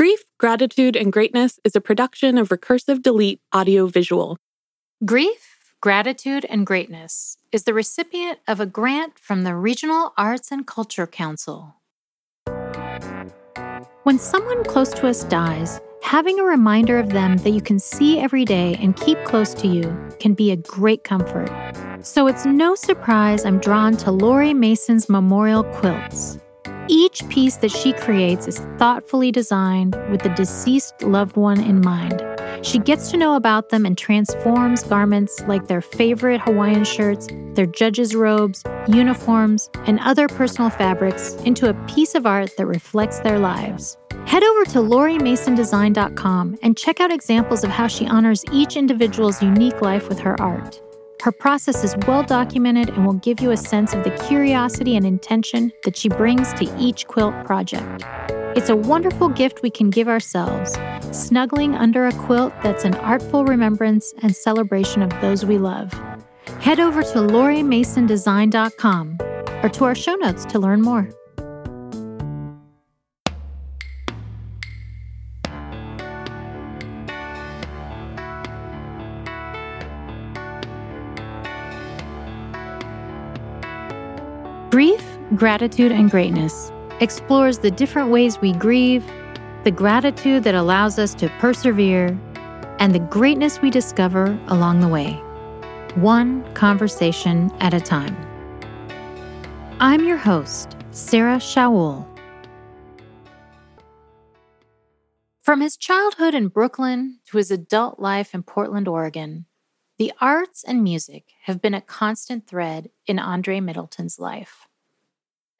Grief, Gratitude, and Greatness is a production of Recursive Delete Audio Visual. Grief, Gratitude, and Greatness is the recipient of a grant from the Regional Arts and Culture Council. When someone close to us dies, having a reminder of them that you can see every day and keep close to you can be a great comfort. So it's no surprise I'm drawn to Lori Mason's memorial quilts. Each piece that she creates is thoughtfully designed with the deceased loved one in mind. She gets to know about them and transforms garments like their favorite Hawaiian shirts, their judges' robes, uniforms, and other personal fabrics into a piece of art that reflects their lives. Head over to lorimasondesign.com and check out examples of how she honors each individual's unique life with her art. Her process is well documented and will give you a sense of the curiosity and intention that she brings to each quilt project. It's a wonderful gift we can give ourselves, snuggling under a quilt that's an artful remembrance and celebration of those we love. Head over to lorimasondesign.com or to our show notes to learn more. Gratitude, and Greatness explores the different ways we grieve, the gratitude that allows us to persevere, and the greatness we discover along the way, one conversation at a time. I'm your host, Sarah Shaul. From his childhood in Brooklyn to his adult life in Portland, Oregon, the arts and music have been a constant thread in Andre Middleton's life.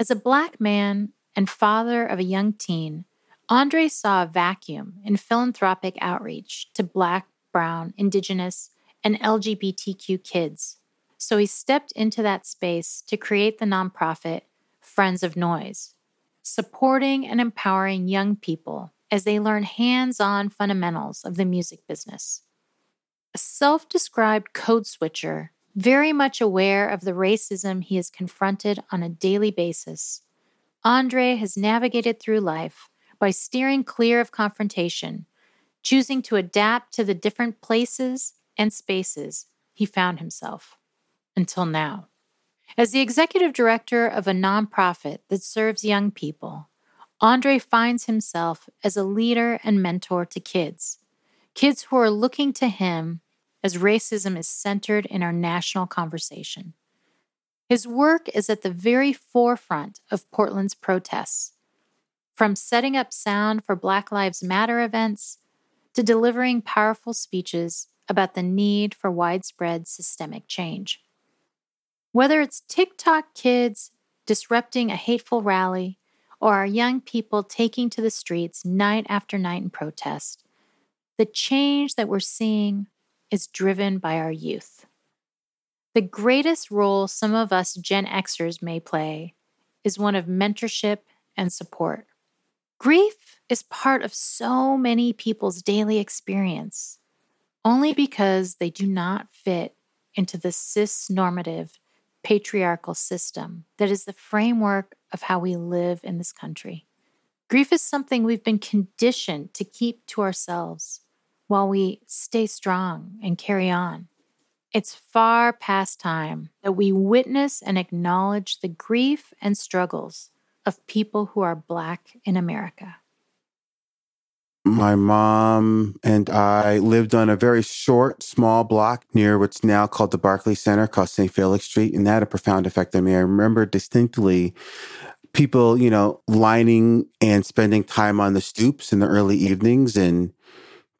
As a Black man and father of a young teen, Andre saw a vacuum in philanthropic outreach to Black, Brown, Indigenous, and LGBTQ kids. So he stepped into that space to create the nonprofit Friends of Noise, supporting and empowering young people as they learn hands on fundamentals of the music business a self described code switcher, very much aware of the racism he is confronted on a daily basis. Andre has navigated through life by steering clear of confrontation, choosing to adapt to the different places and spaces he found himself until now. As the executive director of a nonprofit that serves young people, Andre finds himself as a leader and mentor to kids kids who are looking to him as racism is centered in our national conversation. His work is at the very forefront of Portland's protests, from setting up sound for Black Lives Matter events to delivering powerful speeches about the need for widespread systemic change. Whether it's TikTok kids disrupting a hateful rally or our young people taking to the streets night after night in protest, the change that we're seeing is driven by our youth. The greatest role some of us Gen Xers may play is one of mentorship and support. Grief is part of so many people's daily experience, only because they do not fit into the cis normative patriarchal system that is the framework of how we live in this country. Grief is something we've been conditioned to keep to ourselves while we stay strong and carry on. It's far past time that we witness and acknowledge the grief and struggles of people who are Black in America. My mom and I lived on a very short, small block near what's now called the Barclay Center, called St. Felix Street, and that had a profound effect on me. I remember distinctly people, you know, lining and spending time on the stoops in the early evenings and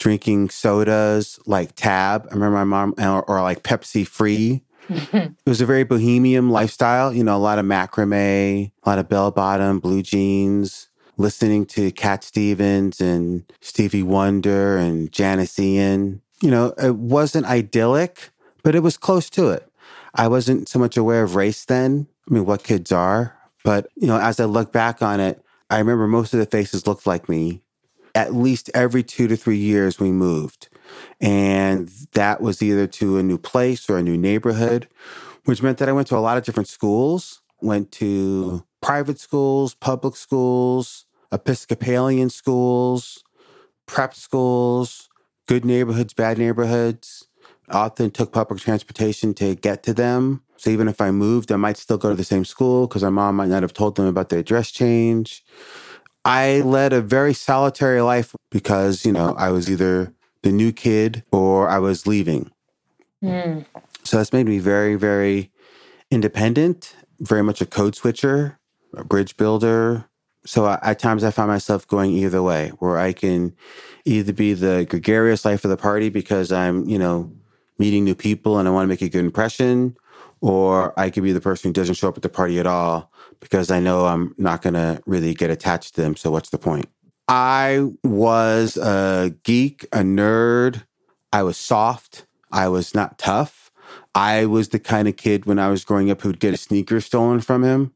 drinking sodas like Tab. I remember my mom, or, or like Pepsi Free. it was a very bohemian lifestyle, you know, a lot of macrame, a lot of bell bottom, blue jeans, listening to Cat Stevens and Stevie Wonder and Janis Ian. You know, it wasn't idyllic, but it was close to it. I wasn't so much aware of race then. I mean, what kids are. But, you know, as I look back on it, I remember most of the faces looked like me at least every two to three years we moved. And that was either to a new place or a new neighborhood, which meant that I went to a lot of different schools, went to private schools, public schools, Episcopalian schools, prep schools, good neighborhoods, bad neighborhoods. Often took public transportation to get to them. So even if I moved, I might still go to the same school because my mom might not have told them about the address change. I led a very solitary life because, you know, I was either the new kid or I was leaving. Mm. So that's made me very, very independent, very much a code switcher, a bridge builder. So at times I find myself going either way, where I can either be the gregarious life of the party because I'm, you know, meeting new people and I want to make a good impression, or I could be the person who doesn't show up at the party at all because I know I'm not going to really get attached to them. So what's the point? I was a geek, a nerd. I was soft. I was not tough. I was the kind of kid when I was growing up who'd get a sneaker stolen from him.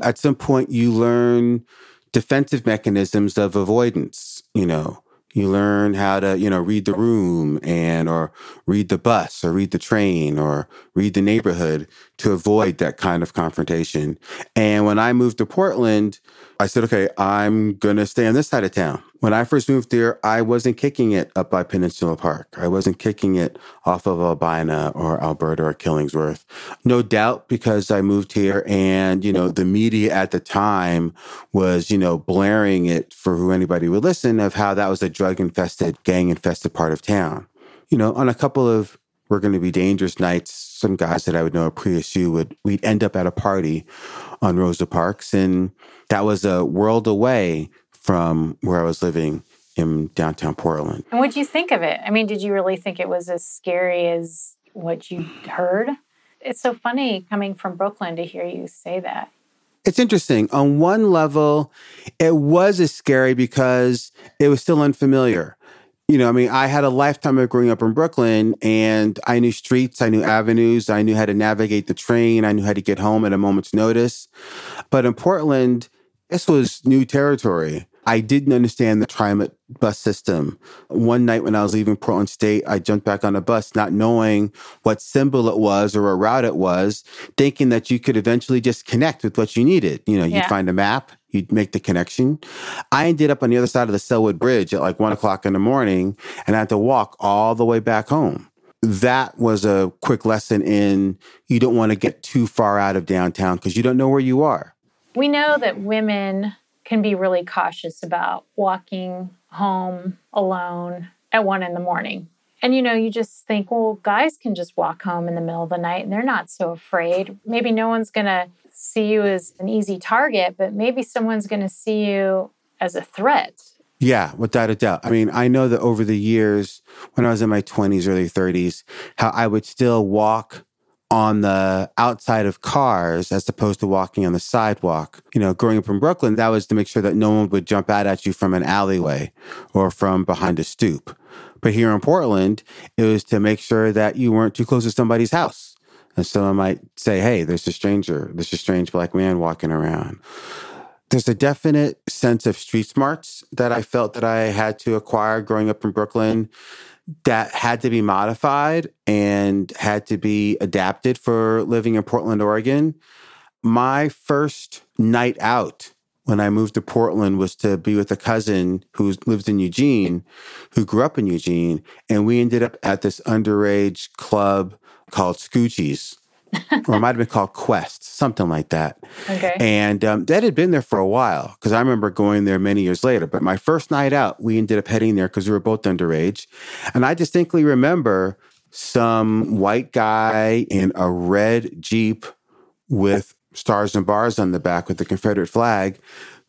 At some point, you learn defensive mechanisms of avoidance, you know, you learn how to, you know, read the room and or read the bus or read the train or read the neighborhood to avoid that kind of confrontation. And when I moved to Portland, I said, okay, I'm going to stay on this side of town. When I first moved there, I wasn't kicking it up by Peninsula Park. I wasn't kicking it off of Albina or Alberta or Killingsworth. No doubt because I moved here and, you know, the media at the time was, you know, blaring it for who anybody would listen of how that was a drug infested, gang infested part of town. You know, on a couple of we're going to be dangerous nights, some guys that I would know at PSU would, we'd end up at a party on Rosa Parks. And that was a world away from where I was living in downtown Portland. And what did you think of it? I mean, did you really think it was as scary as what you heard? It's so funny coming from Brooklyn to hear you say that. It's interesting. On one level, it was as scary because it was still unfamiliar. You know, I mean, I had a lifetime of growing up in Brooklyn and I knew streets, I knew avenues, I knew how to navigate the train, I knew how to get home at a moment's notice. But in Portland, this was new territory. I didn't understand the TriMet bus system. One night when I was leaving Portland State, I jumped back on a bus, not knowing what symbol it was or a route it was, thinking that you could eventually just connect with what you needed. You know, you'd find a map, you'd make the connection. I ended up on the other side of the Sellwood Bridge at like one o'clock in the morning and I had to walk all the way back home. That was a quick lesson in you don't want to get too far out of downtown because you don't know where you are. We know that women can be really cautious about walking home alone at one in the morning. And you know, you just think, well, guys can just walk home in the middle of the night and they're not so afraid. Maybe no one's going to see you as an easy target, but maybe someone's going to see you as a threat. Yeah, without a doubt. I mean, I know that over the years, when I was in my 20s, early 30s, how I would still walk on the outside of cars as opposed to walking on the sidewalk. You know, growing up in Brooklyn, that was to make sure that no one would jump out at you from an alleyway or from behind a stoop. But here in Portland, it was to make sure that you weren't too close to somebody's house. And someone might say, Hey, there's a stranger, there's a strange black man walking around. There's a definite sense of street smarts that I felt that I had to acquire growing up in Brooklyn that had to be modified and had to be adapted for living in Portland, Oregon. My first night out when I moved to Portland was to be with a cousin who lives in Eugene, who grew up in Eugene. And we ended up at this underage club called Scoochie's or it might have been called Quest, something like that. Okay. And um, that had been there for a while because I remember going there many years later. But my first night out, we ended up heading there because we were both underage. And I distinctly remember some white guy in a red Jeep with stars and bars on the back with the Confederate flag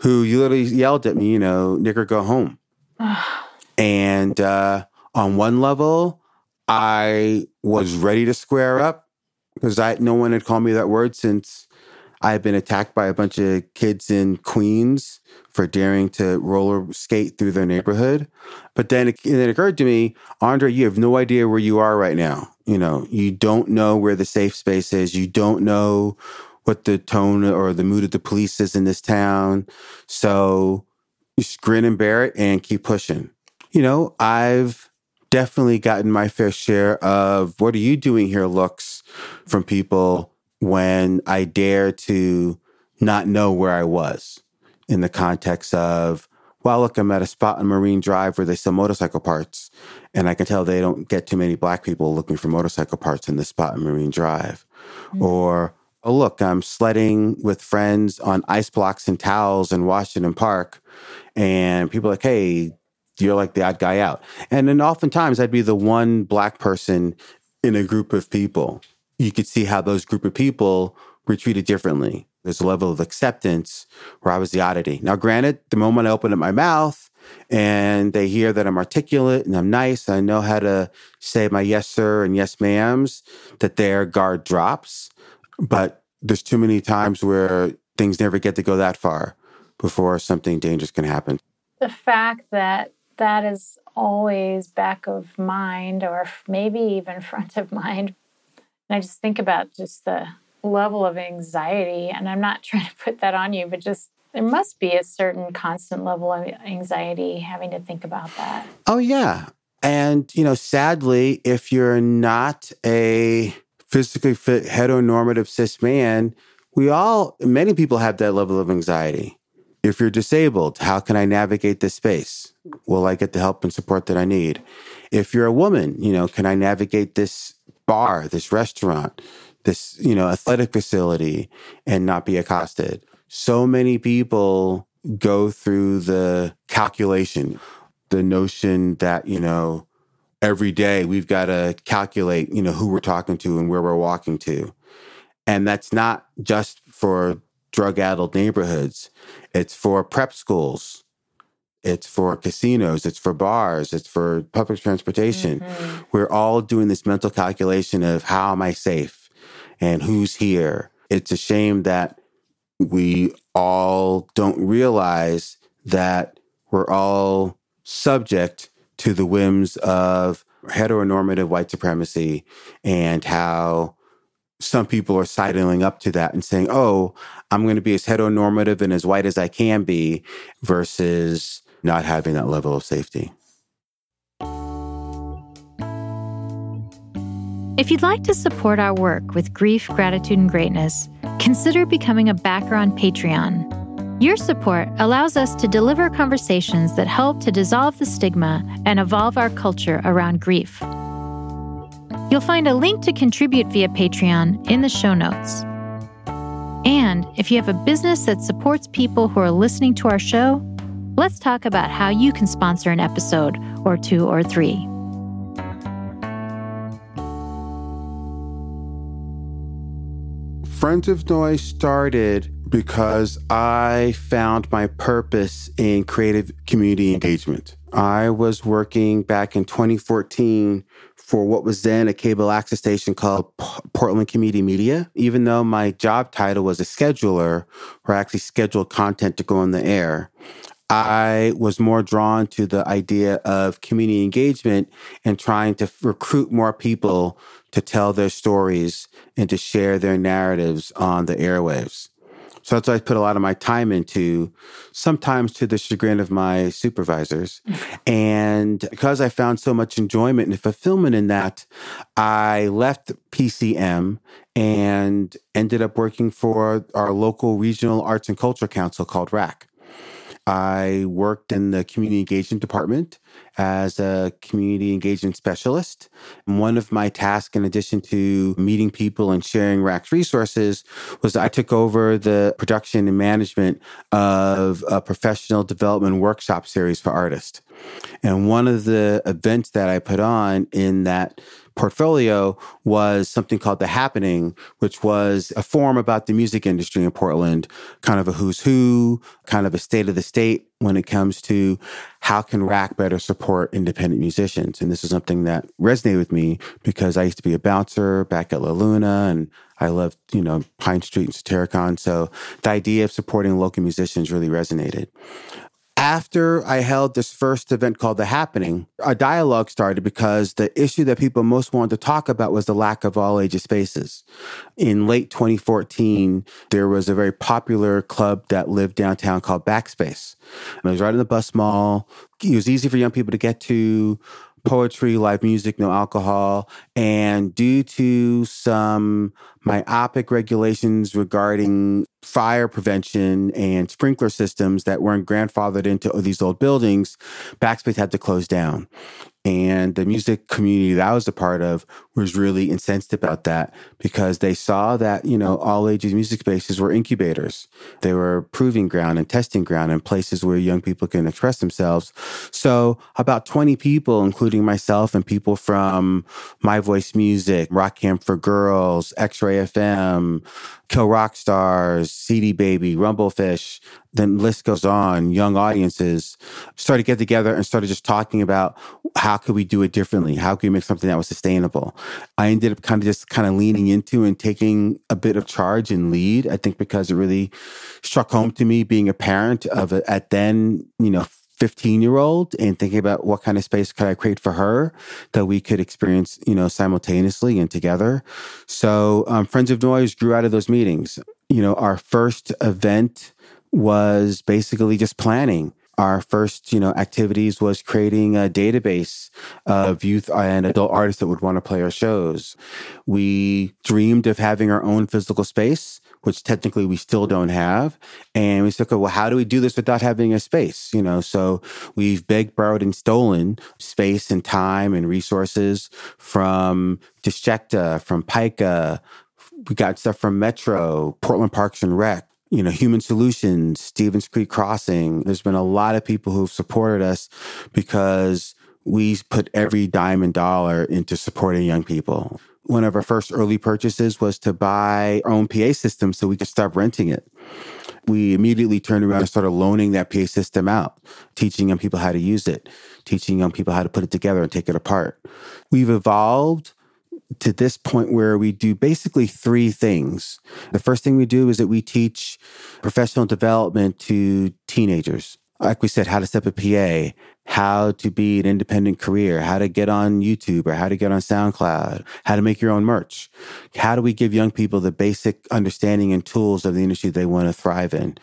who literally yelled at me, you know, nigger, go home. and uh, on one level, I was ready to square up because I no one had called me that word since I had been attacked by a bunch of kids in Queens for daring to roller skate through their neighborhood. But then it, it occurred to me, Andre, you have no idea where you are right now. You know, you don't know where the safe space is. You don't know what the tone or the mood of the police is in this town. So just grin and bear it and keep pushing. You know, I've definitely gotten my fair share of what are you doing here looks from people when I dare to not know where I was in the context of well, look, I'm at a spot on Marine Drive where they sell motorcycle parts. And I can tell they don't get too many black people looking for motorcycle parts in this spot in Marine Drive. Mm-hmm. Or, oh, look, I'm sledding with friends on ice blocks and towels in Washington Park. And people are like, hey, you're like the odd guy out. And then oftentimes I'd be the one black person in a group of people. You could see how those group of people were treated differently. There's a level of acceptance where I was the oddity. Now, granted, the moment I open up my mouth and they hear that I'm articulate and I'm nice, and I know how to say my yes, sir, and yes, ma'ams, that their guard drops. But there's too many times where things never get to go that far before something dangerous can happen. The fact that that is always back of mind or maybe even front of mind. And I just think about just the level of anxiety, and I'm not trying to put that on you, but just there must be a certain constant level of anxiety having to think about that. Oh, yeah. And, you know, sadly, if you're not a physically fit heteronormative cis man, we all, many people have that level of anxiety. If you're disabled, how can I navigate this space? Will I get the help and support that I need? If you're a woman, you know, can I navigate this bar, this restaurant, this, you know, athletic facility and not be accosted? So many people go through the calculation, the notion that, you know, every day we've got to calculate, you know, who we're talking to and where we're walking to. And that's not just for drug addled neighborhoods. It's for prep schools. It's for casinos. It's for bars. It's for public transportation. Mm-hmm. We're all doing this mental calculation of how am I safe and who's here. It's a shame that we all don't realize that we're all subject to the whims of heteronormative white supremacy and how some people are sidling up to that and saying, oh, I'm going to be as heteronormative and as white as I can be versus not having that level of safety. If you'd like to support our work with grief, gratitude, and greatness, consider becoming a backer on Patreon. Your support allows us to deliver conversations that help to dissolve the stigma and evolve our culture around grief. You'll find a link to contribute via Patreon in the show notes. And if you have a business that supports people who are listening to our show, let's talk about how you can sponsor an episode or two or three. Friends of Noise started because I found my purpose in creative community engagement. I was working back in 2014 for what was then a cable access station called Portland Community Media. Even though my job title was a scheduler, where I actually scheduled content to go on the air, I was more drawn to the idea of community engagement and trying to recruit more people to tell their stories and to share their narratives on the airwaves. So that's what I put a lot of my time into, sometimes to the chagrin of my supervisors. and because I found so much enjoyment and fulfillment in that, I left PCM and ended up working for our local regional arts and culture council called RAC. I worked in the community engagement department as a community engagement specialist. And one of my tasks, in addition to meeting people and sharing RAC's resources, was I took over the production and management of a professional development workshop series for artists. And one of the events that I put on in that portfolio was something called The Happening, which was a forum about the music industry in Portland, kind of a who's who, kind of a state of the state when it comes to how can RAC better support independent musicians. And this is something that resonated with me because I used to be a bouncer back at La Luna and I loved, you know, Pine Street and Satyricon. So the idea of supporting local musicians really resonated. After I held this first event called The Happening, a dialogue started because the issue that people most wanted to talk about was the lack of all ages spaces. In late 2014, there was a very popular club that lived downtown called Backspace. It was right in the bus mall. It was easy for young people to get to poetry, live music, no alcohol. And due to some myopic regulations regarding fire prevention and sprinkler systems that weren't grandfathered into these old buildings, Backspace had to close down. And the music community that I was a part of was really incensed about that because they saw that, you know, all ages music spaces were incubators. They were proving ground and testing ground and places where young people can express themselves. So about 20 people, including myself and people from My Voice Music, Rock Camp for Girls, X-Ray FM, Kill Rock Stars, CD Baby, Rumblefish, then list goes on, young audiences started to get together and started just talking about how could we do it differently? How could we make something that was sustainable? I ended up kind of just kind of leaning into and taking a bit of charge and lead. I think because it really struck home to me being a parent of a, at then, you know, 15 year old and thinking about what kind of space could I create for her that we could experience, you know, simultaneously and together. So, um, Friends of Noise grew out of those meetings. You know, our first event was basically just planning. Our first, you know, activities was creating a database of youth and adult artists that would want to play our shows. We dreamed of having our own physical space which technically we still don't have. And we said, okay, well, how do we do this without having a space? You know, so we've begged, borrowed, and stolen space and time and resources from Disjecta, from PICA. We got stuff from Metro, Portland Parks and Rec, you know, Human Solutions, Stephens Creek Crossing. There's been a lot of people who've supported us because we put every dime and dollar into supporting young people one of our first early purchases was to buy our own PA system so we could stop renting it. We immediately turned around and started loaning that PA system out, teaching young people how to use it, teaching young people how to put it together and take it apart. We've evolved to this point where we do basically three things. The first thing we do is that we teach professional development to teenagers like we said, how to set up a PA, how to be an independent career, how to get on YouTube or how to get on SoundCloud, how to make your own merch. How do we give young people the basic understanding and tools of the industry they want to thrive in?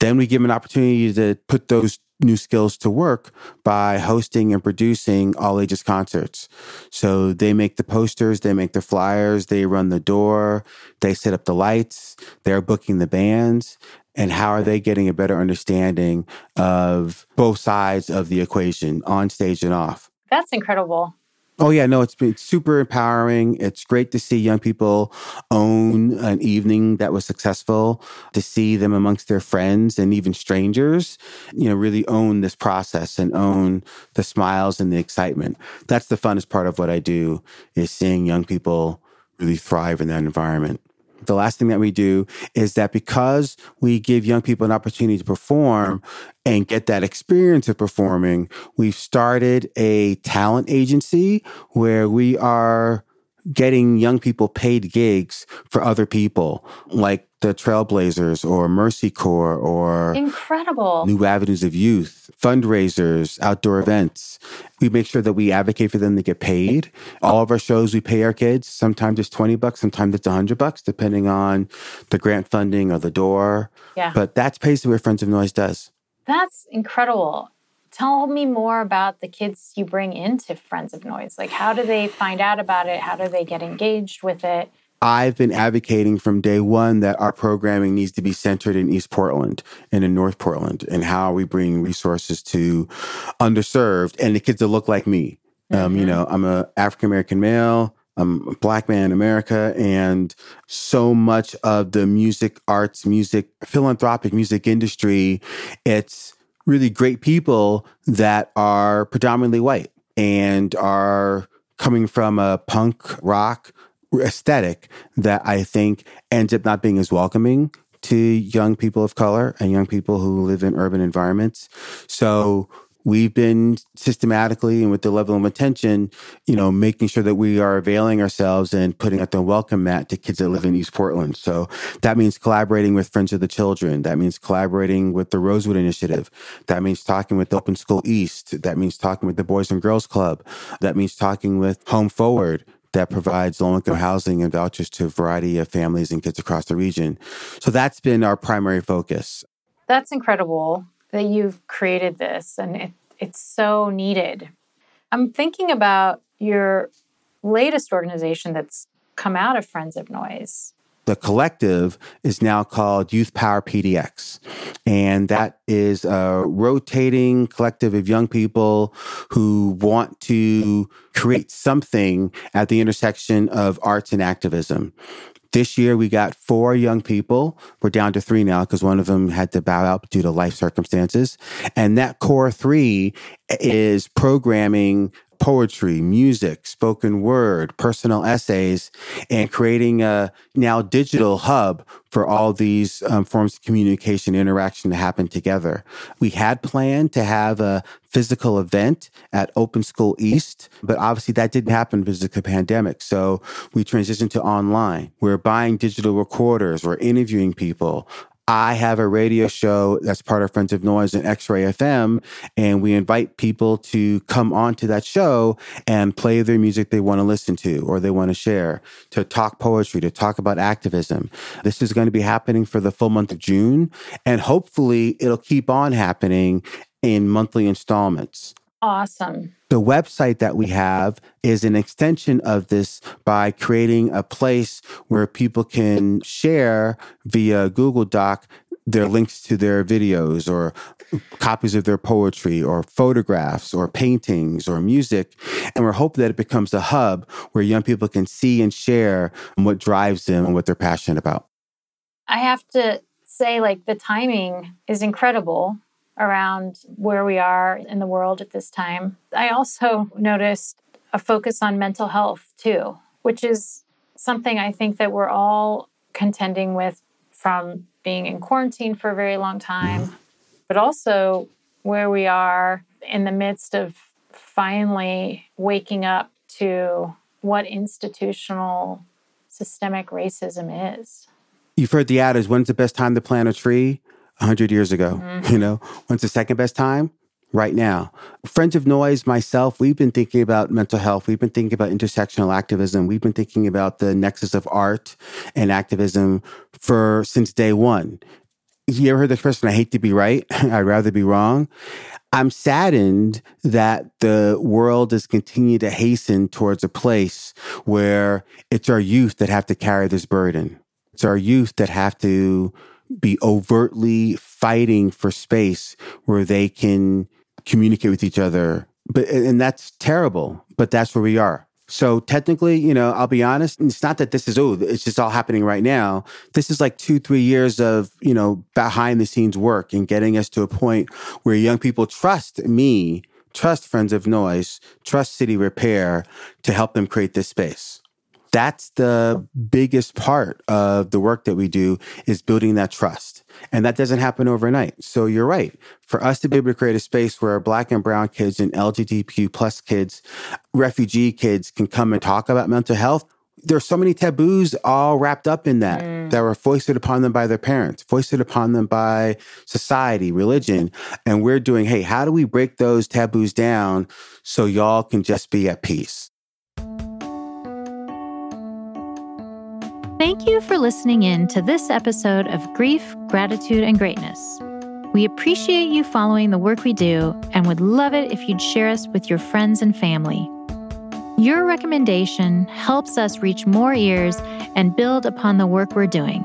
Then we give them an opportunity to put those new skills to work by hosting and producing all ages concerts. So they make the posters, they make the flyers, they run the door, they set up the lights, they're booking the bands, and how are they getting a better understanding of both sides of the equation on stage and off? That's incredible oh yeah no it's been super empowering. It's great to see young people own an evening that was successful to see them amongst their friends and even strangers you know really own this process and own the smiles and the excitement. That's the funnest part of what i do is seeing young people really thrive in that environment the last thing that we do is that because we give young people an opportunity to perform and get that experience of performing, we've started a talent agency where we are getting young people paid gigs for other people, like the Trailblazers or Mercy Corps or incredible New Avenues of Youth, fundraisers, outdoor events. We make sure that we advocate for them to get paid. All of our shows, we pay our kids. Sometimes it's 20 bucks, sometimes it's 100 bucks, depending on the grant funding or the door. Yeah. But that's basically what Friends of Noise does. That's incredible. Tell me more about the kids you bring into Friends of Noise. Like, how do they find out about it? How do they get engaged with it? I've been advocating from day one that our programming needs to be centered in East Portland and in North Portland and how we bring resources to underserved and the kids that look like me. Mm-hmm. Um, you mm-hmm. know, I'm a African American male. I'm a black man in America, and so much of the music, arts, music, philanthropic music industry, it's really great people that are predominantly white and are coming from a punk rock aesthetic that I think ends up not being as welcoming to young people of color and young people who live in urban environments. So we've been systematically and with the level of attention, you know, making sure that we are availing ourselves and putting out the welcome mat to kids that live in East Portland. So that means collaborating with Friends of the Children. That means collaborating with the Rosewood Initiative. That means talking with Open School East. That means talking with the Boys and Girls Club. That means talking with Home Forward that provides low income housing and vouchers to a variety of families and kids across the region. So that's been our primary focus. That's incredible that you've created this and it, it's so needed. I'm thinking about your latest organization that's come out of Friends of Noise. The collective is now called Youth Power PDX. And that is a rotating collective of young people who want to create something at the intersection of arts and activism. This year, we got four young people. We're down to three now because one of them had to bow out due to life circumstances. And that core three is programming poetry, music, spoken word, personal essays, and creating a now digital hub for all these um, forms of communication interaction to happen together. We had planned to have a physical event at Open School East, but obviously that didn't happen because of the pandemic. So we transitioned to online. We're buying digital recorders. We're interviewing people. I have a radio show that's part of Friends of Noise and X Ray FM, and we invite people to come onto that show and play their music they want to listen to or they want to share, to talk poetry, to talk about activism. This is going to be happening for the full month of June, and hopefully it'll keep on happening in monthly installments. Awesome. The website that we have is an extension of this by creating a place where people can share via Google Doc their links to their videos or copies of their poetry or photographs or paintings or music. And we're hoping that it becomes a hub where young people can see and share what drives them and what they're passionate about. I have to say, like, the timing is incredible around where we are in the world at this time. I also noticed a focus on mental health too, which is something I think that we're all contending with from being in quarantine for a very long time, but also where we are in the midst of finally waking up to what institutional systemic racism is. You've heard the adage, when's the best time to plant a tree? 100 years ago. Mm-hmm. You know, when's the second best time? Right now. Friends of Noise, myself, we've been thinking about mental health. We've been thinking about intersectional activism. We've been thinking about the nexus of art and activism for since day one. You ever heard the expression, I hate to be right, I'd rather be wrong? I'm saddened that the world has continued to hasten towards a place where it's our youth that have to carry this burden. It's our youth that have to be overtly fighting for space where they can communicate with each other. But and that's terrible, but that's where we are. So technically, you know, I'll be honest, it's not that this is oh, it's just all happening right now. This is like 2-3 years of, you know, behind the scenes work and getting us to a point where young people trust me, trust Friends of Noise, trust City Repair to help them create this space that's the biggest part of the work that we do is building that trust. And that doesn't happen overnight. So you're right. For us to be able to create a space where black and brown kids and LGBTQ plus kids, refugee kids can come and talk about mental health, there's so many taboos all wrapped up in that mm. that were foisted upon them by their parents, foisted upon them by society, religion. And we're doing, hey, how do we break those taboos down so y'all can just be at peace? Thank you for listening in to this episode of Grief, Gratitude, and Greatness. We appreciate you following the work we do and would love it if you'd share us with your friends and family. Your recommendation helps us reach more ears and build upon the work we're doing.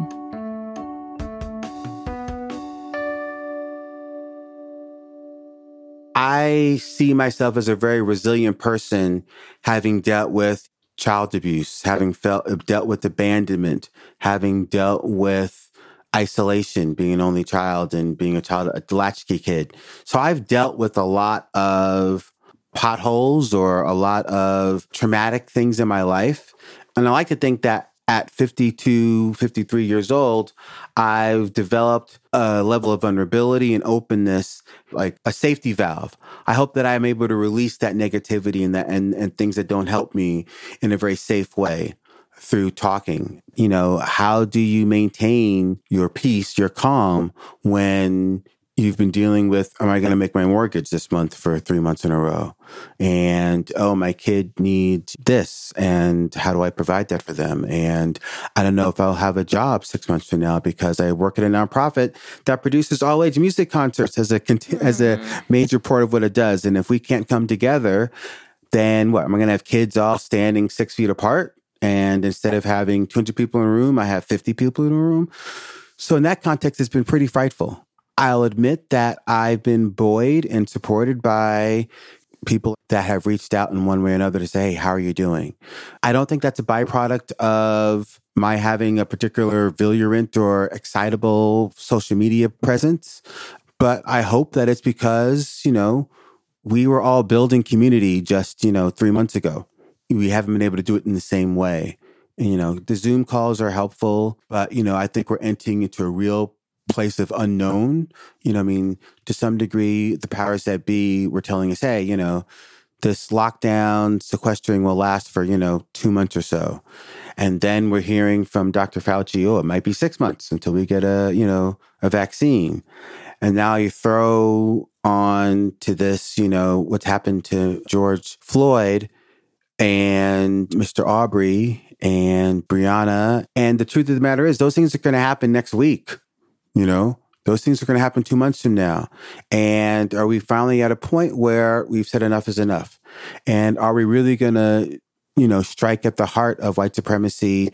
I see myself as a very resilient person having dealt with child abuse, having felt uh, dealt with abandonment, having dealt with isolation, being an only child and being a child, a latchkey kid. So I've dealt with a lot of potholes or a lot of traumatic things in my life. And I like to think that at 52, 53 years old, I've developed a level of vulnerability and openness, like a safety valve. I hope that I'm able to release that negativity and that and, and things that don't help me in a very safe way through talking. You know, how do you maintain your peace, your calm when you've been dealing with am i going to make my mortgage this month for three months in a row and oh my kid needs this and how do i provide that for them and i don't know if i'll have a job six months from now because i work at a nonprofit that produces all age music concerts as a as a mm. major part of what it does and if we can't come together then what? Am I going to have kids all standing six feet apart? And instead of having 200 people in a room, I have 50 people in a room. So in that context, it's been pretty frightful. I'll admit that I've been buoyed and supported by people that have reached out in one way or another to say, hey, how are you doing? I don't think that's a byproduct of my having a particular virulent or excitable social media presence. But I hope that it's because, you know, we were all building community just, you know, three months ago. We haven't been able to do it in the same way. And, you know, the Zoom calls are helpful, but, you know, I think we're entering into a real place of unknown. You know, I mean, to some degree, the powers that be were telling us, hey, you know, this lockdown sequestering will last for, you know, two months or so. And then we're hearing from Dr. Fauci, oh, it might be six months until we get a, you know, a vaccine. And now you throw on to this, you know, what's happened to George Floyd and Mr. Arbery and Breonna. And the truth of the matter is, those things are going to happen next week. You know, those things are going to happen two months from now. And are we finally at a point where we've said enough is enough? And are we really going to, you know, strike at the heart of white supremacy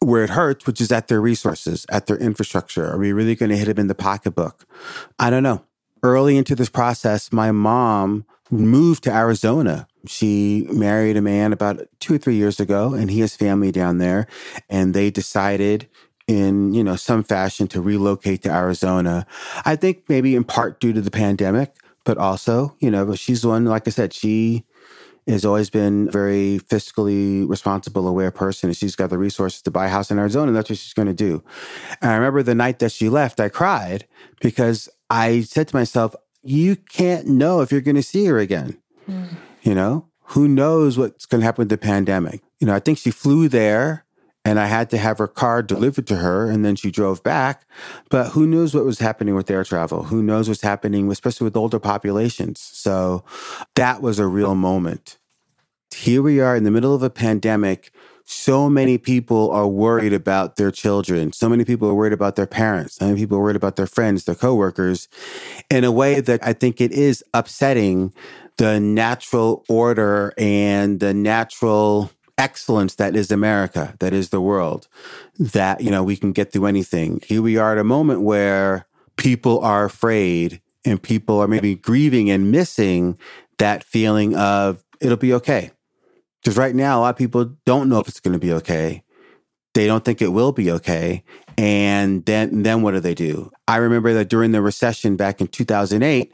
where it hurts, which is at their resources, at their infrastructure? Are we really going to hit them in the pocketbook? I don't know. Early into this process, my mom moved to Arizona. She married a man about two or three years ago, and he has family down there. And they decided in you know some fashion to relocate to Arizona. I think maybe in part due to the pandemic, but also you know she's the one. Like I said, she has always been a very fiscally responsible, aware person, and she's got the resources to buy a house in Arizona. And that's what she's going to do. And I remember the night that she left, I cried because I said to myself, "You can't know if you're going to see her again." Mm. You know, who knows what's going to happen with the pandemic? You know, I think she flew there and I had to have her car delivered to her and then she drove back. But who knows what was happening with air travel? Who knows what's happening, especially with older populations? So that was a real moment. Here we are in the middle of a pandemic. So many people are worried about their children. So many people are worried about their parents. So many people are worried about their friends, their coworkers in a way that I think it is upsetting the natural order and the natural excellence that is America, that is the world, that, you know, we can get through anything. Here we are at a moment where people are afraid and people are maybe grieving and missing that feeling of it'll be okay. Because right now, a lot of people don't know if it's going to be okay. They don't think it will be okay. And then, then what do they do? I remember that during the recession back in 2008,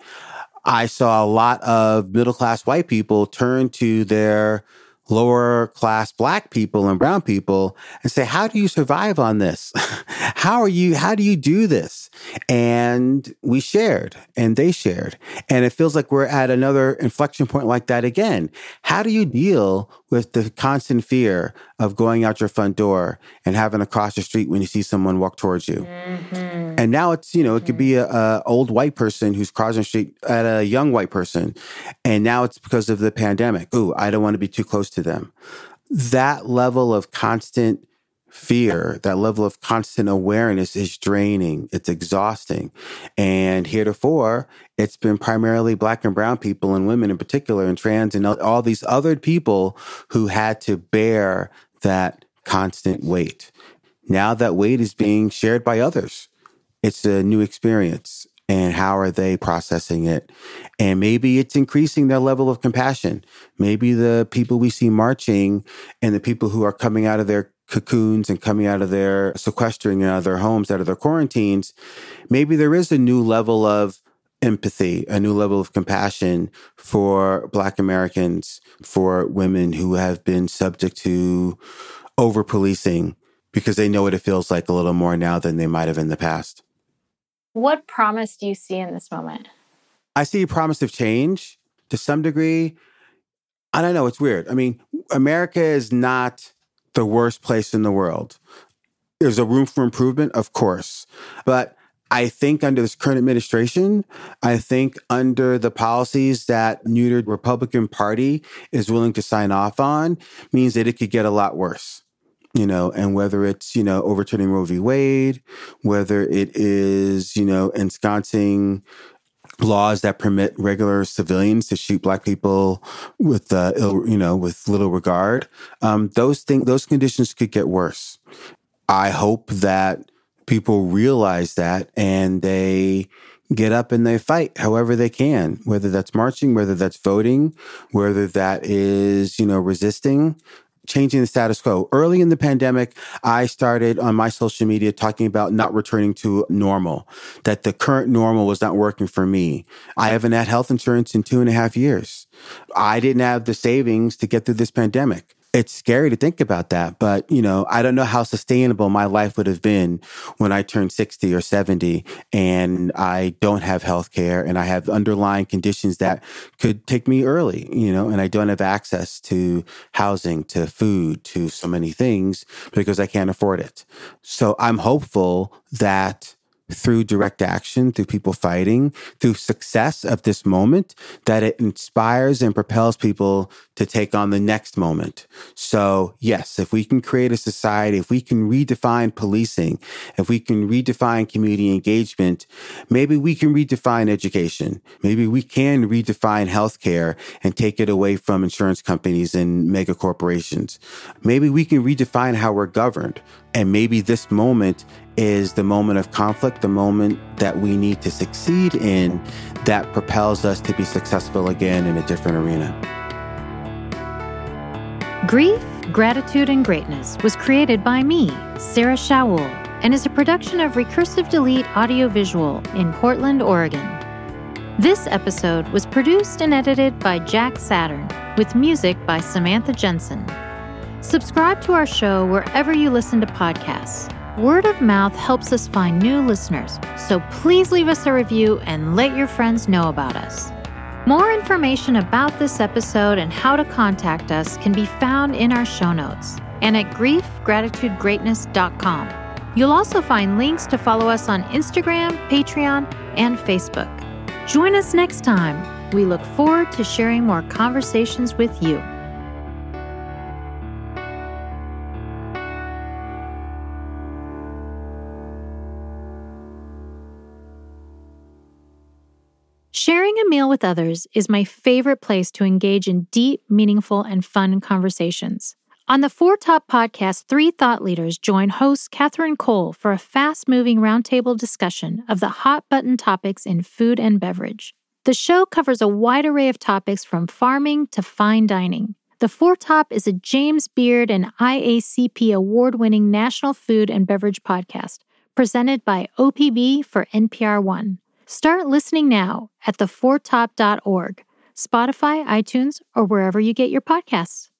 I saw a lot of middle class white people turn to their lower class black people and brown people and say, how do you survive on this? how are you, how do you do this? And we shared and they shared. And it feels like we're at another inflection point like that again. How do you deal with the constant fear of going out your front door and having to cross the street when you see someone walk towards you? Mm-hmm. And now it's, you know, it could be a, a old white person who's crossing the street at a young white person. And now it's because of the pandemic. Ooh, I don't want to be too close to them. That level of constant fear, that level of constant awareness is draining. It's exhausting. And heretofore, it's been primarily black and brown people and women in particular and trans and all these other people who had to bear that constant weight. Now that weight is being shared by others. It's a new experience. And how are they processing it? And maybe it's increasing their level of compassion. Maybe the people we see marching and the people who are coming out of their cocoons and coming out of their sequestering out of their homes, out of their quarantines, maybe there is a new level of empathy, a new level of compassion for Black Americans, for women who have been subject to over policing because they know what it feels like a little more now than they might have in the past. What promise do you see in this moment? I see a promise of change to some degree. I don't know. It's weird. I mean, America is not the worst place in the world. There's a room for improvement, of course. But I think under this current administration, I think under the policies that neutered Republican Party is willing to sign off on means that it could get a lot worse. You know, and whether it's, you know, overturning Roe v. Wade, whether it is, you know, ensconcing laws that permit regular civilians to shoot black people with uh, ill, you know with little regard um, those things those conditions could get worse. I hope that people realize that and they get up and they fight however they can whether that's marching whether that's voting whether that is you know resisting changing the status quo. Early in the pandemic, I started on my social media talking about not returning to normal, that the current normal was not working for me. I haven't had health insurance in two and a half years. I didn't have the savings to get through this pandemic it's scary to think about that, but you know, I don't know how sustainable my life would have been when I turned 60 or 70 and I don't have health care and I have underlying conditions that could take me early, you know, and I don't have access to housing, to food, to so many things because I can't afford it. So I'm hopeful that through direct action, through people fighting, through success of this moment, that it inspires and propels people to take on the next moment. So, yes, if we can create a society, if we can redefine policing, if we can redefine community engagement, maybe we can redefine education. Maybe we can redefine healthcare and take it away from insurance companies and mega corporations. Maybe we can redefine how we're governed. And maybe this moment is the moment of conflict, the moment that we need to succeed in that propels us to be successful again in a different arena. Grief, Gratitude, and Greatness was created by me, Sarah Shaul, and is a production of Recursive Delete Audiovisual in Portland, Oregon. This episode was produced and edited by Jack Saturn, with music by Samantha Jensen. Subscribe to our show wherever you listen to podcasts Word of mouth helps us find new listeners, so please leave us a review and let your friends know about us. More information about this episode and how to contact us can be found in our show notes and at griefgratitudegreatness.com. You'll also find links to follow us on Instagram, Patreon, and Facebook. Join us next time. We look forward to sharing more conversations with you. A meal with others is my favorite place to engage in deep, meaningful, and fun conversations. On the Four Top podcast, three thought leaders join host Katherine Cole for a fast moving roundtable discussion of the hot button topics in food and beverage. The show covers a wide array of topics from farming to fine dining. The Four Top is a James Beard and IACP award winning national food and beverage podcast presented by OPB for NPR One. Start listening now at thefourtop.org, Spotify, iTunes, or wherever you get your podcasts.